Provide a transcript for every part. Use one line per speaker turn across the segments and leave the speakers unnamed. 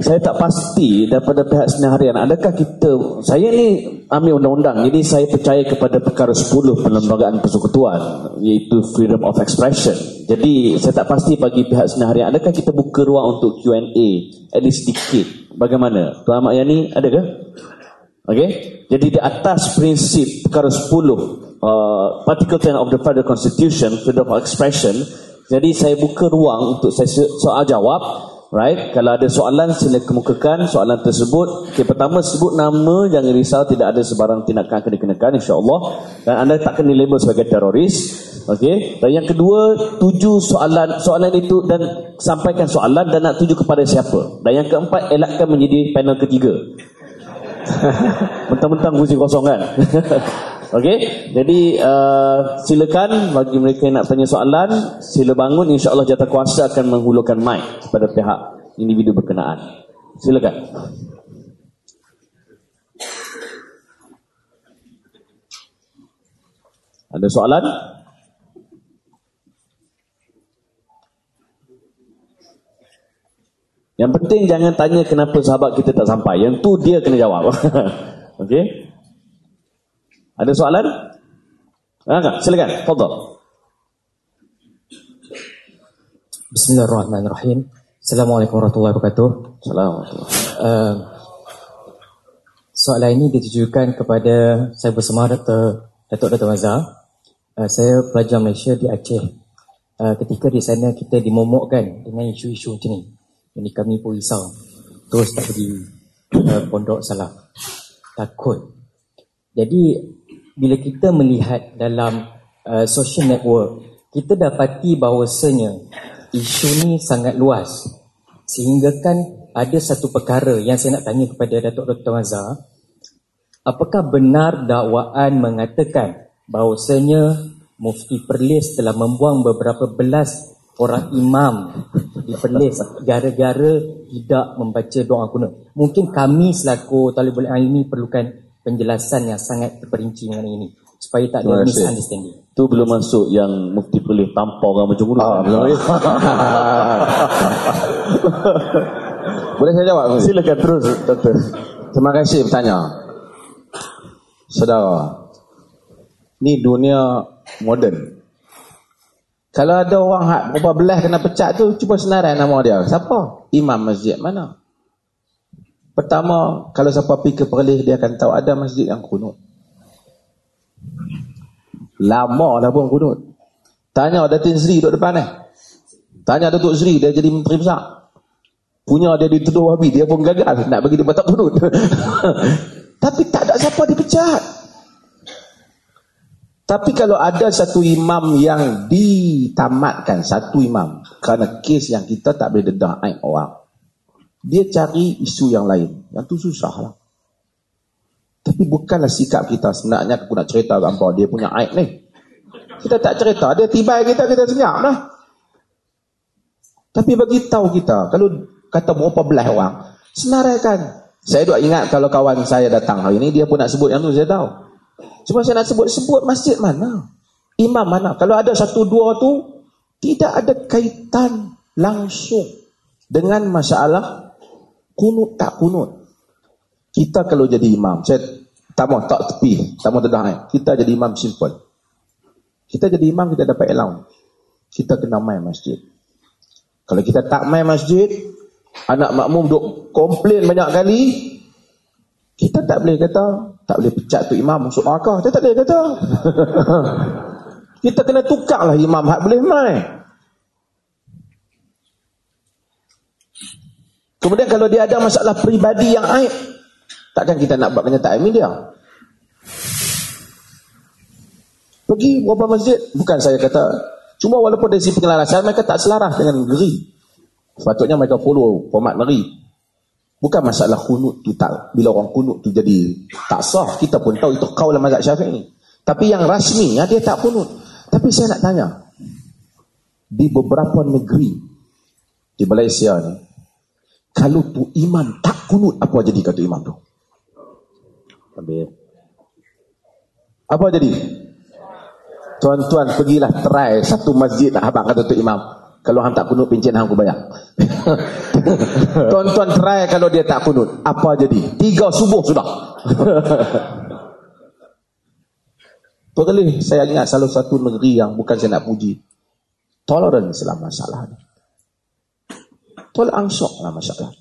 saya tak pasti daripada pihak seni harian. Adakah kita saya ni ambil undang-undang. Jadi saya percaya kepada perkara 10 perlembagaan persekutuan iaitu freedom of expression. Jadi saya tak pasti bagi pihak seni harian. Adakah kita buka ruang untuk Q&A at least sedikit bagaimana? Tuan Ahmad Yani adakah Okay, jadi di atas prinsip perkara 10 uh, Particle 10 of the Federal Constitution Freedom of Expression Jadi saya buka ruang untuk saya soal jawab Right, kalau ada soalan sila kemukakan soalan tersebut. Okay, pertama sebut nama, jangan risau tidak ada sebarang tindakan akan dikenakan insya-Allah dan anda tak kena label sebagai teroris. Okay, dan yang kedua tuju soalan soalan itu dan sampaikan soalan dan nak tuju kepada siapa. Dan yang keempat elakkan menjadi panel ketiga. Mentang-mentang kursi kosong kan. Okey, jadi uh, silakan bagi mereka yang nak tanya soalan, sila bangun insya-Allah jatah kuasa akan menghulurkan mic kepada pihak individu berkenaan. Silakan. Ada soalan? Yang penting jangan tanya kenapa sahabat kita tak sampai. Yang tu dia kena jawab. Okey? Ada soalan? Ha, silakan. Fadal.
Bismillahirrahmanirrahim. Assalamualaikum warahmatullahi wabarakatuh.
Assalamualaikum.
Uh, soalan ini ditujukan kepada saya bersama Dr. Datuk Dato' Mazhar. Uh, saya pelajar Malaysia di Aceh. Uh, ketika di sana kita dimomokkan dengan isu-isu macam ni. Jadi kami pun risau. Terus tak pergi uh, pondok salah. Takut. Jadi bila kita melihat dalam uh, social network, kita dapati bahawasanya isu ni sangat luas. Sehingga kan ada satu perkara yang saya nak tanya kepada Datuk Dr. Mazhar. Apakah benar dakwaan mengatakan bahawasanya Mufti Perlis telah membuang beberapa belas orang imam di Perlis gara-gara tidak membaca doa kunut. Mungkin kami selaku talibul ilmi perlukan penjelasan yang sangat terperinci mengenai ini supaya tak ada misunderstanding.
Tu belum masuk yang mufti boleh tampar orang macam dulu. Ah, belum.
boleh saya jawab?
Silakan terus, doktor.
Terima kasih bertanya. Saudara, ni dunia moden. Kalau ada orang hak berapa belah kena pecat tu, cuba senarai nama dia. Siapa? Imam masjid mana? Pertama, kalau siapa pergi ke Perlis, dia akan tahu ada masjid yang kunut. Lama dah pun kunut. Tanya Datin Sri duduk depan ni. Tanya Datuk Sri, dia jadi menteri besar. Punya dia dituduh wabi, dia pun gagal. Nak bagi dia batak kunut. Tapi tak ada siapa dipecat. Tapi kalau ada satu imam yang ditamatkan, satu imam, kerana kes yang kita tak boleh dedah aib orang, dia cari isu yang lain. Yang tu susah lah. Tapi bukanlah sikap kita sebenarnya aku nak cerita apa dia punya aib ni. Kita tak cerita, dia tiba kita, kita senyap lah. Tapi bagi tahu kita, kalau kata berapa belah orang, senaraikan. Saya duk ingat kalau kawan saya datang hari ini, dia pun nak sebut yang tu, saya tahu. Cuma saya nak sebut-sebut masjid mana? Imam mana? Kalau ada satu dua tu, tidak ada kaitan langsung dengan masalah kunut tak kunut. Kita kalau jadi imam, saya tak mau tak tepi, tak mau dedah. Eh. Kita jadi imam simple. Kita jadi imam, kita dapat allowance. Kita kena main masjid. Kalau kita tak main masjid, anak makmum duk komplain banyak kali, kita tak boleh kata, tak boleh pecat tu imam masuk markah. Kita tak boleh kata. kita kena tukarlah imam hak boleh main. Kemudian kalau dia ada masalah peribadi yang aib, takkan kita nak buat kenyataan media? Pergi beberapa masjid, bukan saya kata, cuma walaupun dari sisi penyelarasan, mereka tak selaras dengan negeri. Sepatutnya mereka follow format negeri. Bukan masalah kunut tu tak, bila orang kunut tu jadi tak sah, kita pun tahu itu kau lah mazhab syafi'i. Tapi yang rasmi, ya, dia tak kunut. Tapi saya nak tanya, di beberapa negeri, di Malaysia ni, kalau tu imam tak kunut, apa jadi kata imam tu? Ambil. Apa jadi? Tuan-tuan pergilah try satu masjid nak abang kata tu imam. Kalau hang tak kunut pencen hang aku bayar. Tuan-tuan try kalau dia tak kunut. Apa jadi? Tiga subuh sudah. Tu kali saya ingat salah satu negeri yang bukan saya nak puji. Tolerance lah masalah ni. Tolak angsok lah masalah.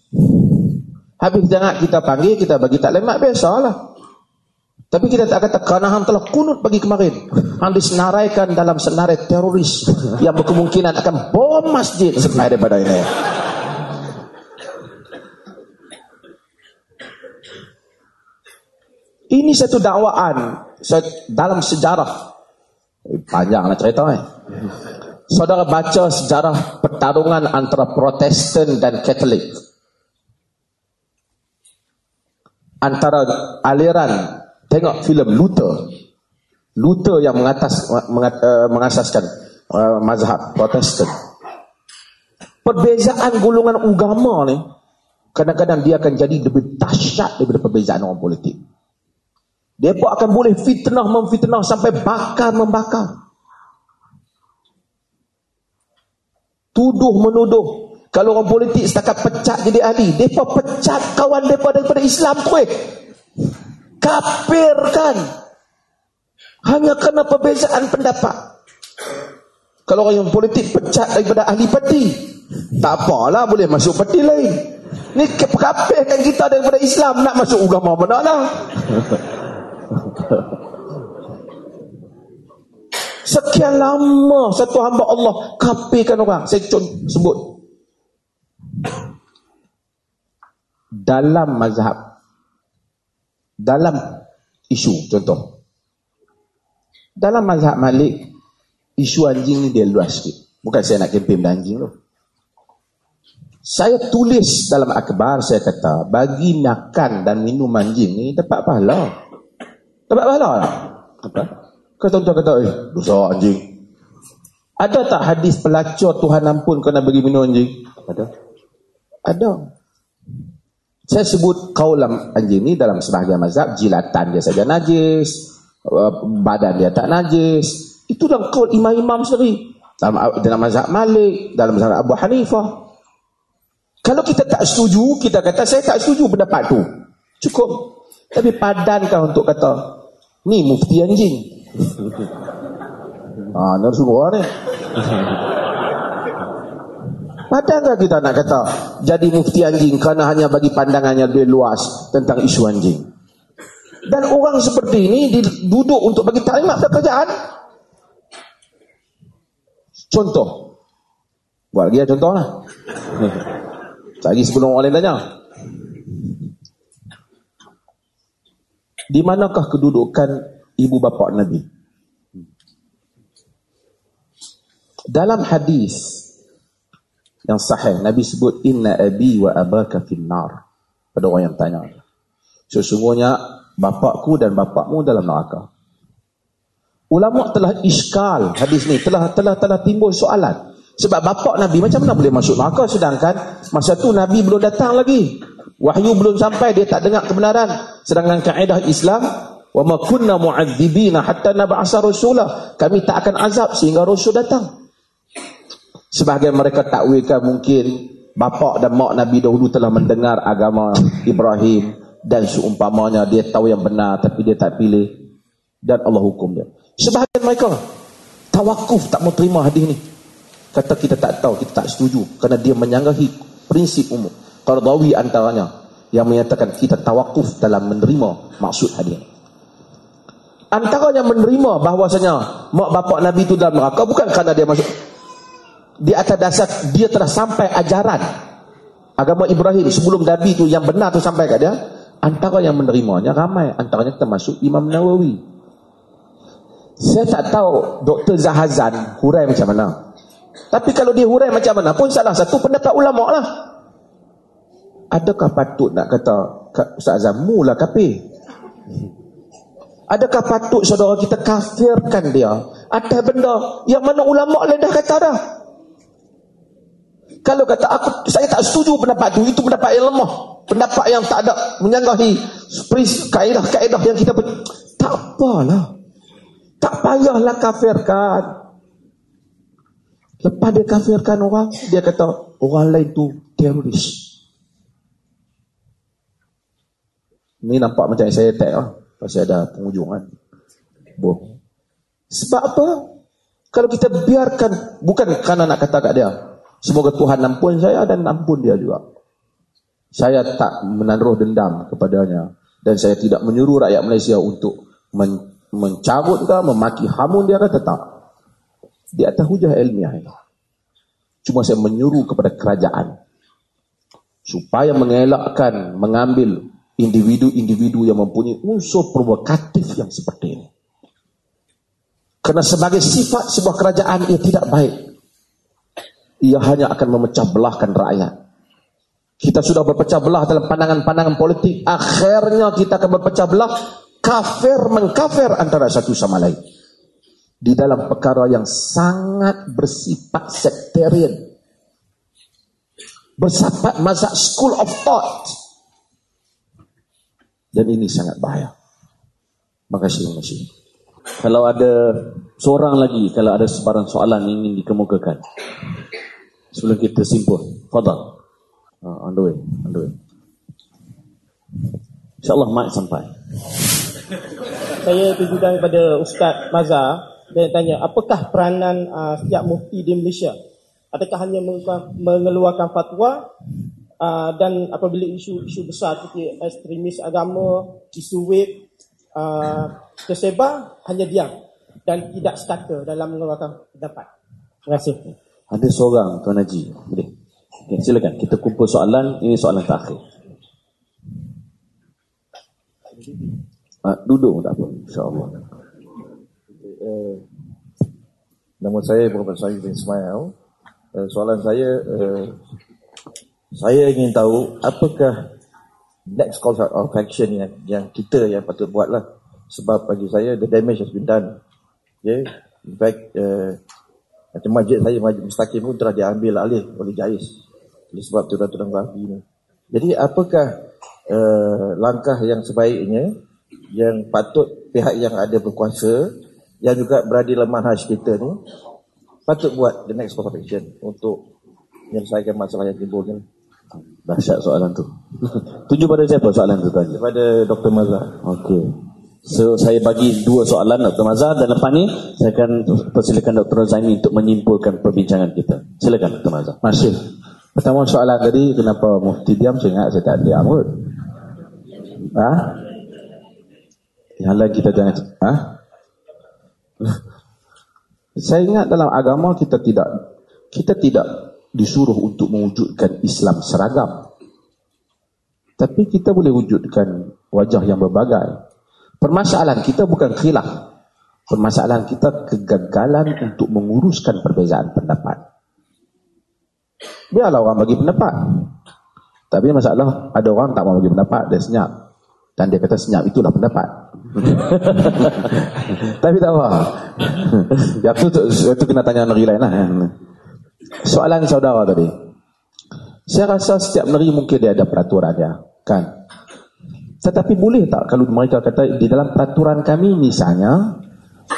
Habis jangan kita panggil, kita bagi tak lemak, biasalah. Tapi kita tak kata kerana hang telah kunut pagi kemarin. Hang disenaraikan dalam senarai teroris yang berkemungkinan akan bom masjid sampai daripada ini. Ini satu dakwaan dalam sejarah. Panjanglah cerita eh. Saudara baca sejarah pertarungan antara Protestan dan Katolik. Antara aliran tengok filem Luther. Luther yang mengatas mengat, uh, mengasaskan uh, mazhab Protestan. Perbezaan golongan agama ni kadang-kadang dia akan jadi lebih dahsyat daripada perbezaan orang politik. Dia akan boleh fitnah memfitnah sampai bakar membakar. Tuduh menuduh. Kalau orang politik setakat pecat jadi ahli, depa pecat kawan depa daripada Islam tu eh. Kafirkan. Hanya kerana perbezaan pendapat. Kalau orang yang politik pecat daripada ahli parti, tak apalah boleh masuk parti lain. Ni kafirkan kita daripada Islam nak masuk agama mana lah. Sekian lama satu hamba Allah kafirkan orang. Saya contoh sebut. Dalam mazhab. Dalam isu contoh. Dalam mazhab Malik, isu anjing ni dia luas sikit. Bukan saya nak kempen anjing tu. Saya tulis dalam akbar, saya kata, bagi makan dan minum anjing ni dapat pahala. Dapat pahala tak? Apa? Kau tuan-tuan kata, eh, dosa anjing. Ada tak hadis pelacur Tuhan ampun kena bagi minum anjing? Ada. Ada. Saya sebut kaulam anjing ni dalam sebahagian mazhab, jilatan dia saja najis, uh, badan dia tak najis. Itu dalam kaul imam-imam sendiri. Dalam, dalam mazhab Malik, dalam mazhab Abu Hanifah. Kalau kita tak setuju, kita kata saya tak setuju pendapat tu. Cukup. Tapi padankah untuk kata Ni mufti anjing. ah, nak suruh ni. Padahal kita nak kata jadi mufti anjing kerana hanya bagi pandangannya lebih luas tentang isu anjing. Dan orang seperti ini duduk untuk bagi taklimat pekerjaan. Contoh. Buat contoh lah. Lagi sebelum orang lain tanya. Di manakah kedudukan ibu bapa Nabi? Dalam hadis yang sahih Nabi sebut inna abi wa abaka finnar pada orang yang tanya. Sesungguhnya bapakku dan bapakmu dalam neraka. Ulama telah iskal hadis ni telah telah telah timbul soalan. Sebab bapak Nabi macam mana boleh masuk neraka sedangkan masa tu Nabi belum datang lagi. Wahyu belum sampai dia tak dengar kebenaran. Sedangkan kaedah Islam wa ma kunna mu'adzibina hatta nab'asa rasula. Kami tak akan azab sehingga rasul datang. Sebahagian mereka takwilkan mungkin bapa dan mak Nabi dahulu telah mendengar agama Ibrahim dan seumpamanya dia tahu yang benar tapi dia tak pilih dan Allah hukum dia. Sebahagian mereka tawakuf tak mau terima hadis ni. Kata kita tak tahu, kita tak setuju kerana dia menyanggahi prinsip umum. Qardawi antaranya yang menyatakan kita tawakuf dalam menerima maksud hadis. Antara yang menerima bahawasanya mak bapak Nabi itu dalam neraka. Bukan kerana dia masuk di atas dasar dia telah sampai ajaran. Agama Ibrahim sebelum Nabi itu yang benar tu sampai kat dia antara yang menerimanya ramai. Antaranya termasuk Imam Nawawi. Saya tak tahu Dr. Zahazan hurai macam mana. Tapi kalau dia hurai macam mana pun salah satu pendapat ulama lah. Adakah patut nak kata Ustaz Azam mula kafir adakah patut saudara kita kafirkan dia? Atas benda yang mana ulama lain dah kata dah. Kalau kata aku saya tak setuju pendapat tu itu pendapat yang lemah. Pendapat yang tak ada menyanggahi kaedah-kaedah yang kita tak apalah. Tak payahlah kafirkan. Lepas dia kafirkan orang, dia kata orang lain tu teroris. Ni nampak macam saya tag lah. Pasal ada penghujung kan. Boh. Sebab apa? Kalau kita biarkan, bukan kerana nak kata kat dia, semoga Tuhan ampun saya dan ampun dia juga. Saya tak menaruh dendam kepadanya. Dan saya tidak menyuruh rakyat Malaysia untuk men mencabut ke, memaki hamun dia kata tak. Di atas hujah ilmiah ini. Cuma saya menyuruh kepada kerajaan. Supaya mengelakkan, mengambil individu-individu yang mempunyai unsur provokatif yang seperti ini. Kerana sebagai sifat sebuah kerajaan ia tidak baik. Ia hanya akan memecah belahkan rakyat. Kita sudah berpecah belah dalam pandangan-pandangan politik. Akhirnya kita akan berpecah belah kafir mengkafir antara satu sama lain. Di dalam perkara yang sangat bersifat sektarian. Bersifat mazhab school of thought. Dan ini sangat bahaya. Makasih, kasih.
Kalau ada seorang lagi, kalau ada sebarang soalan yang ingin dikemukakan. Sebelum kita simpul. Fadal. Uh, on the way. On the way. InsyaAllah mic sampai.
Saya tujukan kepada Ustaz Mazhar. Dia tanya, apakah peranan uh, setiap mufti di Malaysia? Adakah hanya mengeluarkan fatwa uh, dan apabila isu-isu besar seperti ekstremis agama, isu web uh, tersebar, hanya diam dan tidak sekata dalam mengeluarkan pendapat. Terima kasih.
Ada seorang Tuan Haji. Boleh. Okay, silakan. Kita kumpul soalan. Ini soalan terakhir. Uh, duduk tak apa. InsyaAllah.
Uh, nama saya Muhammad Syahid bin Ismail. Uh, soalan saya, uh, saya ingin tahu apakah next course of action yang yang kita yang patut buat lah. Sebab bagi saya the damage has been done. Okay. In fact, uh, macam masjid saya, masjid mustaqim pun telah diambil alih oleh Jais. Oleh sebab tuan-tuan Wahabi ni. Jadi apakah uh, langkah yang sebaiknya yang patut pihak yang ada berkuasa yang juga berada dalam manhaj kita ni patut buat the next course of action untuk menyelesaikan masalah yang timbul ni.
Dahsyat soalan tu. Tuju pada siapa soalan tu tadi?
Kepada Dr. Mazhar.
Okey. So saya bagi dua soalan Dr. Mazhar dan lepas ni saya akan persilakan Dr. Zaini untuk menyimpulkan perbincangan kita. Silakan Dr. Mazhar.
Masih. Pertama soalan tadi kenapa mufti diam saya ingat saya tak diam pun. Ha? Yang lain kita jangan ha? Saya ingat dalam agama kita tidak kita tidak disuruh untuk mewujudkan Islam seragam. Tapi kita boleh wujudkan wajah yang berbagai. Permasalahan kita bukan khilaf. Permasalahan kita kegagalan untuk menguruskan perbezaan pendapat. Biarlah orang bagi pendapat. Tapi masalah ada orang tak mau bagi pendapat, dia senyap. Dan dia kata senyap itulah pendapat. Tapi tak apa. Yang tu, tu, kena tanya negeri lain lah. Soalan saudara tadi. Saya rasa setiap negeri mungkin dia ada peraturannya. Kan? Tetapi boleh tak kalau mereka kata di dalam peraturan kami misalnya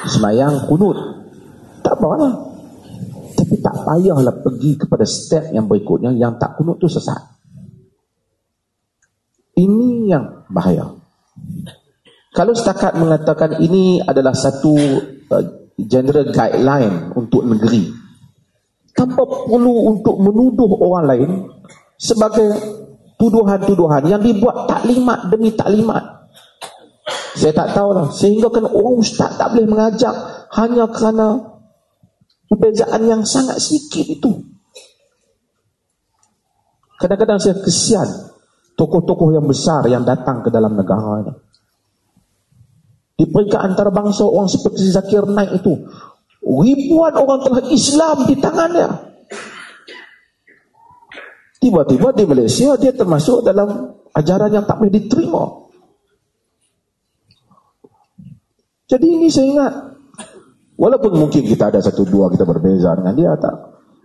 semayang kunut. Tak apa lah. Tapi tak payahlah pergi kepada step yang berikutnya yang tak kunut tu sesat. Ini yang bahaya. Kalau setakat mengatakan ini adalah satu uh, general guideline untuk negeri, tanpa perlu untuk menuduh orang lain sebagai tuduhan-tuduhan yang dibuat taklimat demi taklimat. Saya tak tahu lah. Sehingga kan orang ustaz tak boleh mengajak hanya kerana perbezaan yang sangat sikit itu. Kadang-kadang saya kesian tokoh-tokoh yang besar yang datang ke dalam negara ini. Di peringkat antarabangsa orang seperti Zakir Naik itu. Ribuan orang telah Islam di tangannya. Tiba-tiba di Malaysia dia termasuk dalam ajaran yang tak boleh diterima. Jadi ini saya ingat. Walaupun mungkin kita ada satu dua kita berbeza dengan dia tak.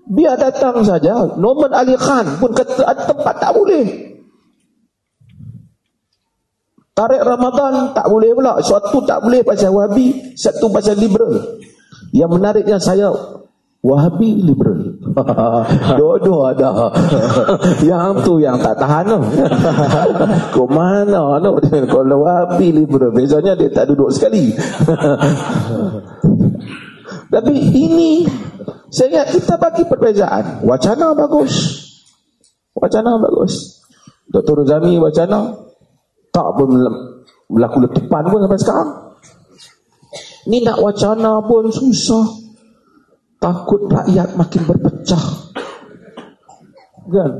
Biar datang saja. Norman Ali Khan pun ada tempat tak boleh. Tarik Ramadan tak boleh pula. Suatu tak boleh pasal wabi, satu pasal liberal. Yang menariknya saya Wahabi liberal. Dua-dua ada. yang tu yang tak tahan tu. Kau mana tu? Kalau Wahabi liberal. Bezanya dia tak duduk sekali. Tapi ini saya ingat kita bagi perbezaan. Wacana bagus. Wacana bagus. Dr. Zami wacana tak berlaku letupan pun sampai sekarang. Ni nak wacana pun susah takut rakyat makin berpecah. Kan?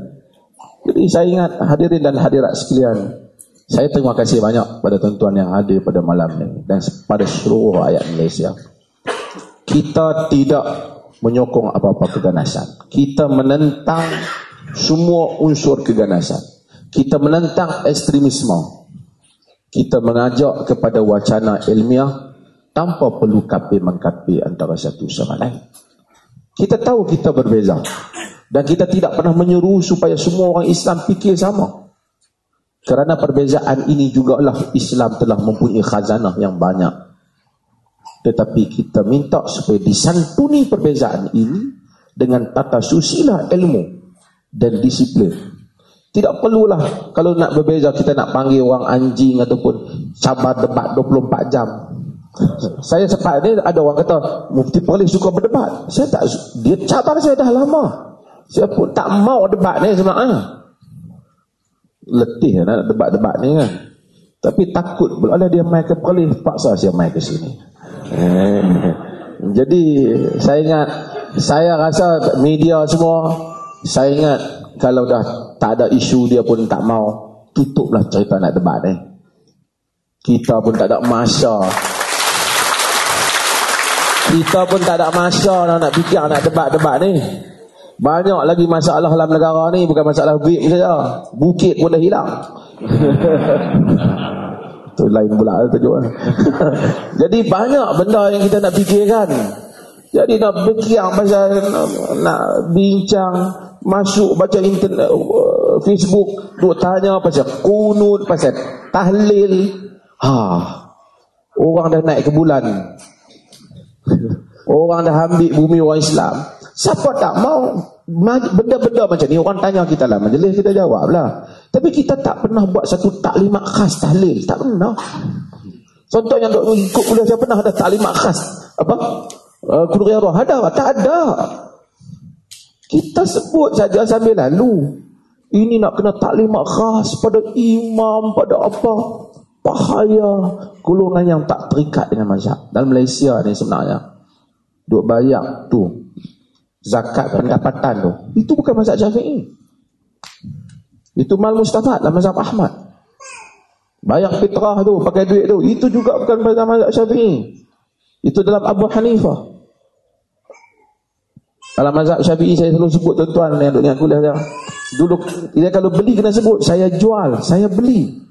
Jadi saya ingat hadirin dan hadirat sekalian, saya terima kasih banyak pada tuan-tuan yang hadir pada malam ini dan pada seluruh rakyat Malaysia. Kita tidak menyokong apa-apa keganasan. Kita menentang semua unsur keganasan. Kita menentang ekstremisme. Kita mengajak kepada wacana ilmiah tanpa perlu kapi mengkapi antara satu sama lain. Kita tahu kita berbeza. Dan kita tidak pernah menyuruh supaya semua orang Islam fikir sama. Kerana perbezaan ini juga lah Islam telah mempunyai khazanah yang banyak. Tetapi kita minta supaya disantuni perbezaan ini dengan tata susila ilmu dan disiplin. Tidak perlulah kalau nak berbeza kita nak panggil orang anjing ataupun sabar debat 24 jam saya sempat ni ada orang kata mufti paling suka berdebat. Saya tak dia cabar saya dah lama. Saya pun tak mau debat ni sebenarnya letih nak debat-debat ni kan. Tapi takut kalau ada dia main ke paling paksa saya main ke sini. Eh. jadi saya ingat saya rasa media semua saya ingat kalau dah tak ada isu dia pun tak mau tutuplah cerita nak debat ni. Kita pun tak ada masa kita pun tak ada masa nak, nak fikir nak debat-debat ni. Banyak lagi masalah dalam negara ni bukan masalah duit saja. Bukit pun dah hilang. Itu lain pula tajuk. Jadi banyak benda yang kita nak fikirkan. Jadi nak berkiang pasal nak, nak bincang masuk baca internet uh, Facebook duk tanya pasal kunut pasal tahlil ha orang dah naik ke bulan Orang dah ambil bumi orang Islam. Siapa tak mau benda-benda macam ni orang tanya kita lah majlis kita jawab lah. Tapi kita tak pernah buat satu taklimat khas tahlil. Tak pernah. Contoh yang duk ikut kuliah saya pernah ada taklimat khas. Apa? Uh, roh ada tak ada. Kita sebut saja sambil lalu. Ini nak kena taklimat khas pada imam, pada apa? bahaya golongan yang tak terikat dengan mazhab. Dalam Malaysia ni sebenarnya, duk bayar tu, zakat pendapatan tu, itu bukan mazhab syafi'i. Itu mal mustafad dalam mazhab Ahmad. Bayar fitrah tu, pakai duit tu, itu juga bukan dalam mazhab syafi'i. Itu dalam Abu Hanifah. Dalam mazhab syafi'i saya selalu sebut tuan-tuan yang duduk dengan kuliah dia. Dulu, dia kalau beli kena sebut, saya jual, saya beli.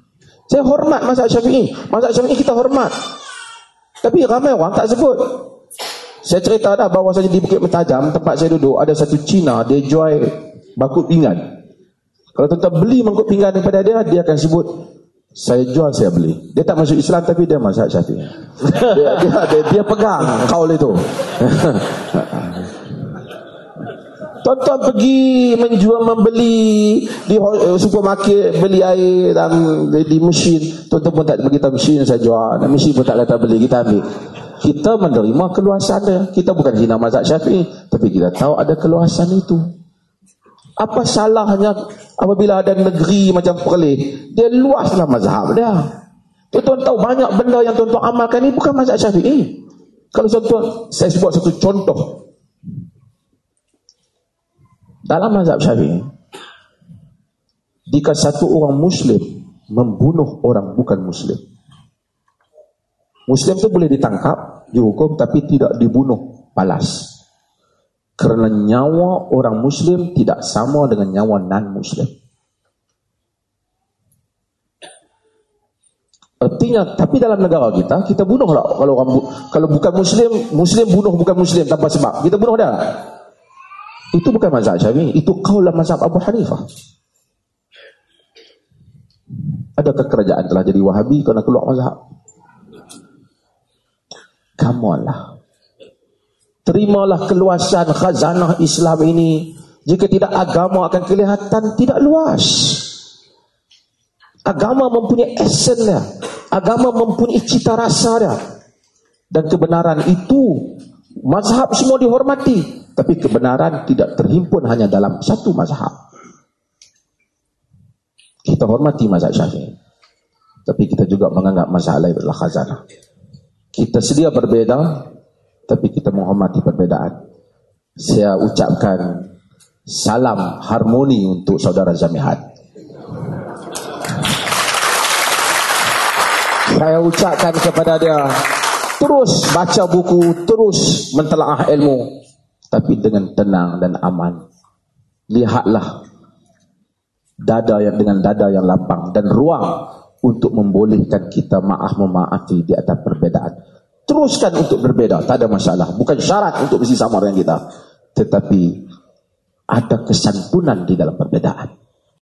Saya hormat mazhab syafi'i. Mazhab syafi'i kita hormat. Tapi ramai orang tak sebut. Saya cerita dah bahawa saja di Bukit Mentajam, tempat saya duduk, ada satu Cina, dia jual bakut pinggan. Kalau tuan beli mangkuk pinggan daripada dia, dia akan sebut, saya jual, saya beli. Dia tak masuk Islam, tapi dia mazhab syafi'i. dia, dia, dia, dia pegang kaul itu. Tuan-tuan pergi menjual membeli di uh, supermarket beli air dalam di, mesin. Tuan-tuan pun tak bagi mesin saya jual. Dan mesin pun tak kata beli kita ambil. Kita menerima keluasan dia. Kita bukan hina mazhab Syafi'i, tapi kita tahu ada keluasan itu. Apa salahnya apabila ada negeri macam Perlis, dia luaslah mazhab dia. Tuan-tuan tahu banyak benda yang tuan-tuan amalkan ini bukan mazhab Syafi'i. Kalau tuan-tuan saya sebut satu contoh dalam mazhab syafi'i, jika satu orang muslim membunuh orang bukan muslim, muslim itu boleh ditangkap, dihukum tapi tidak dibunuh, balas. Kerana nyawa orang muslim tidak sama dengan nyawa non-muslim. Artinya, tapi dalam negara kita, kita bunuhlah kalau orang kalau bukan muslim, muslim bunuh bukan muslim tanpa sebab. Kita bunuh dia. Itu bukan mazhab Syafi'i, itu kaulah mazhab Abu Hanifah. Adakah kerajaan telah jadi Wahabi kerana keluar mazhab? Come on lah. terimalah keluasan khazanah Islam ini. Jika tidak agama akan kelihatan tidak luas. Agama mempunyai esen dia. Agama mempunyai cita rasa dia. Dan kebenaran itu mazhab semua dihormati, tapi kebenaran tidak terhimpun hanya dalam satu mazhab. Kita hormati mazhab Syafi'i. Tapi kita juga menganggap mazhab lain adalah khazanah. Kita sedia berbeza, tapi kita menghormati perbedaan. Saya ucapkan salam harmoni untuk saudara Zamihat. Saya ucapkan kepada dia, terus baca buku, terus mentelaah ilmu, tapi dengan tenang dan aman. Lihatlah dada yang dengan dada yang lapang dan ruang untuk membolehkan kita maaf memaafi di atas perbedaan. Teruskan untuk berbeda, tak ada masalah. Bukan syarat untuk mesti sama dengan kita. Tetapi ada kesantunan di dalam perbedaan.